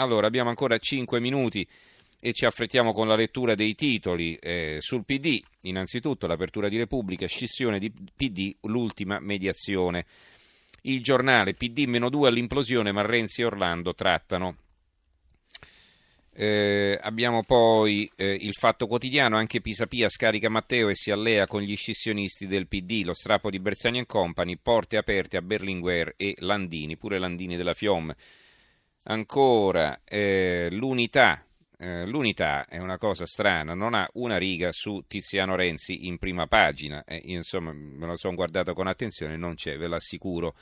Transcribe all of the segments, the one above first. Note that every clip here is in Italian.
Allora, abbiamo ancora 5 minuti e ci affrettiamo con la lettura dei titoli eh, sul PD. Innanzitutto l'apertura di Repubblica, scissione di PD, l'ultima mediazione. Il giornale PD-2 all'implosione, ma Renzi e Orlando trattano. Eh, abbiamo poi eh, il fatto quotidiano, anche Pisapia scarica Matteo e si allea con gli scissionisti del PD, lo strappo di Bersani Company, porte aperte a Berlinguer e Landini, pure Landini della Fiom. Ancora eh, l'unità, eh, l'unità è una cosa strana, non ha una riga su Tiziano Renzi in prima pagina, eh, io insomma me lo sono guardato con attenzione, non c'è, ve l'assicuro.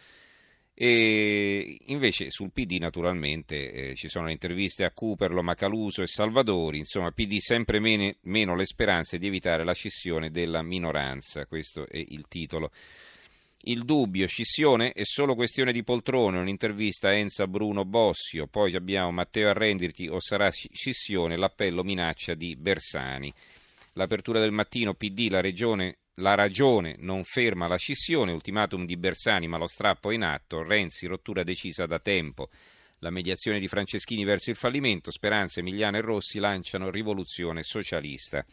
E invece sul PD naturalmente eh, ci sono interviste a Cooperlo, Macaluso e Salvadori, insomma PD sempre meno, meno le speranze di evitare la scissione della minoranza, questo è il titolo. Il dubbio, scissione è solo questione di poltrone, un'intervista a Enza Bruno Bossio, poi abbiamo Matteo Arrendirti o sarà scissione, l'appello minaccia di Bersani. L'apertura del mattino PD, la regione la ragione non ferma la scissione, ultimatum di Bersani, ma lo strappo è in atto. Renzi, rottura decisa da tempo. La mediazione di Franceschini verso il fallimento. Speranza, Emiliano e Rossi lanciano rivoluzione socialista.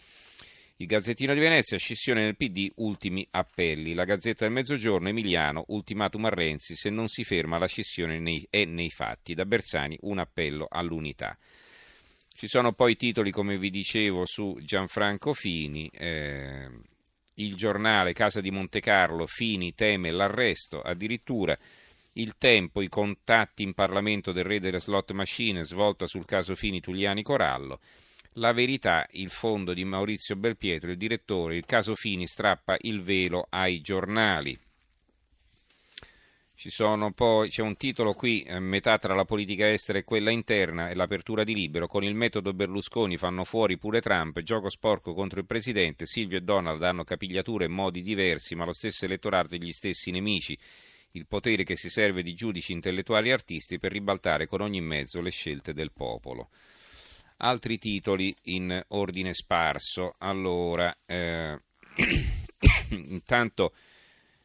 Il Gazzettino di Venezia, scissione nel PD, ultimi appelli. La Gazzetta del Mezzogiorno, Emiliano, ultimatum a Renzi, se non si ferma la scissione nei, è nei fatti. Da Bersani un appello all'unità. Ci sono poi titoli, come vi dicevo, su Gianfranco Fini. Eh, il giornale Casa di Monte Carlo, Fini teme l'arresto, addirittura il tempo, i contatti in Parlamento del re delle slot machine, svolta sul caso Fini Tuliani Corallo, la verità, il fondo di Maurizio Belpietro, il direttore, il caso Fini strappa il velo ai giornali. Poi, c'è un titolo qui, eh, metà tra la politica estera e quella interna e l'apertura di libero. Con il metodo Berlusconi fanno fuori pure Trump, gioco sporco contro il presidente. Silvio e Donald hanno capigliature e modi diversi, ma lo stesso elettorato e gli stessi nemici. Il potere che si serve di giudici intellettuali e artisti per ribaltare con ogni mezzo le scelte del popolo. Altri titoli in ordine sparso. Allora, eh, intanto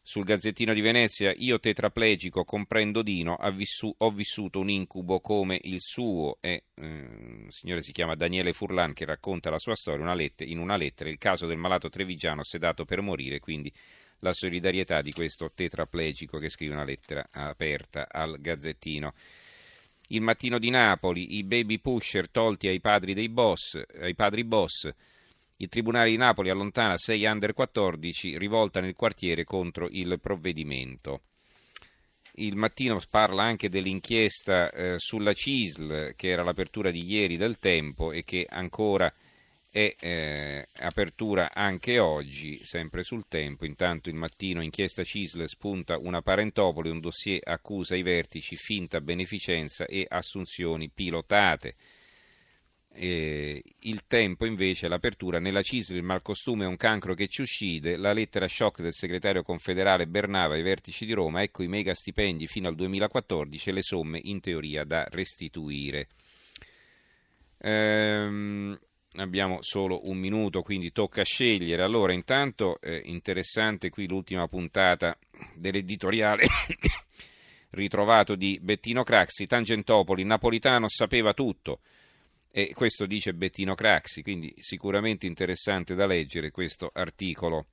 sul Gazzettino di Venezia, io tetraplegico comprendo Dino, ho vissuto un incubo come il suo. E, eh, il signore si chiama Daniele Furlan che racconta la sua storia una lettera, in una lettera, il caso del malato trevigiano sedato per morire, quindi la solidarietà di questo tetraplegico che scrive una lettera aperta al Gazzettino. Il mattino di Napoli, i baby pusher tolti ai padri dei boss, ai padri boss il Tribunale di Napoli allontana 6 under 14, rivolta nel quartiere contro il provvedimento. Il mattino parla anche dell'inchiesta eh, sulla CISL, che era l'apertura di ieri del tempo e che ancora è eh, apertura anche oggi, sempre sul tempo. Intanto il mattino inchiesta CISL spunta una parentopoli, un dossier accusa i vertici, finta beneficenza e assunzioni pilotate. Eh, il tempo invece, l'apertura, nella CISL il malcostume è un cancro che ci uccide, la lettera shock del segretario confederale Bernava ai vertici di Roma, ecco i mega stipendi fino al 2014 e le somme in teoria da restituire. Ehm, abbiamo solo un minuto, quindi tocca scegliere. Allora, intanto eh, interessante qui l'ultima puntata dell'editoriale ritrovato di Bettino Craxi, Tangentopoli, Napolitano sapeva tutto. E questo dice Bettino Craxi, quindi sicuramente interessante da leggere questo articolo.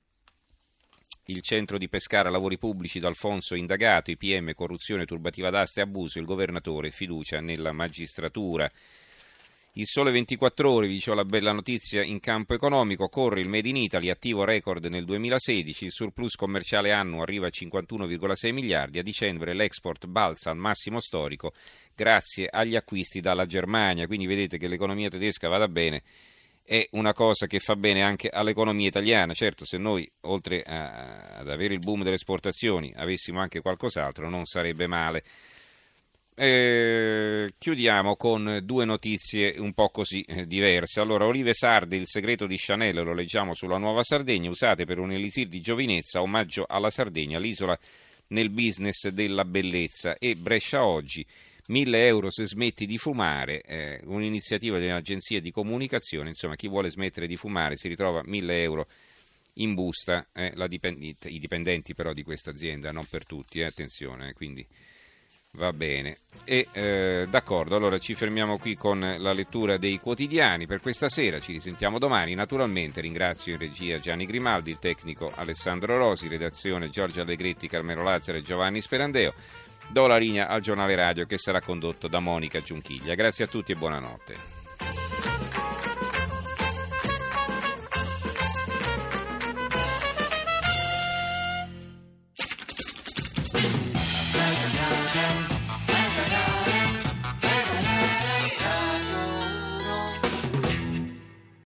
Il centro di Pescara, lavori pubblici d'Alfonso indagato, IPM, corruzione, turbativa d'asta e abuso, il governatore, fiducia nella magistratura. Il sole 24 ore, vi dicevo la bella notizia in campo economico, corre il Made in Italy, attivo record nel 2016, il surplus commerciale annuo arriva a 51,6 miliardi, a dicembre l'export balza al massimo storico grazie agli acquisti dalla Germania, quindi vedete che l'economia tedesca vada bene è una cosa che fa bene anche all'economia italiana. Certo, se noi, oltre a, ad avere il boom delle esportazioni, avessimo anche qualcos'altro, non sarebbe male. Eh, chiudiamo con due notizie un po' così eh, diverse. Allora, olive sarde, il segreto di Chanel, lo leggiamo sulla Nuova Sardegna, usate per un elisir di giovinezza, omaggio alla Sardegna, l'isola nel business della bellezza. E Brescia oggi, 1000 euro se smetti di fumare, eh, un'iniziativa di un'agenzia di comunicazione, insomma chi vuole smettere di fumare si ritrova 1000 euro in busta, eh, dipend- i dipendenti però di questa azienda, non per tutti, eh, attenzione, quindi Va bene. E eh, d'accordo, allora ci fermiamo qui con la lettura dei quotidiani per questa sera, ci risentiamo domani. Naturalmente ringrazio in regia Gianni Grimaldi, il tecnico Alessandro Rosi, redazione Giorgio Allegretti, Carmelo Lazzaro e Giovanni Sperandeo. Do la linea al giornale radio che sarà condotto da Monica Giunchiglia. Grazie a tutti e buonanotte.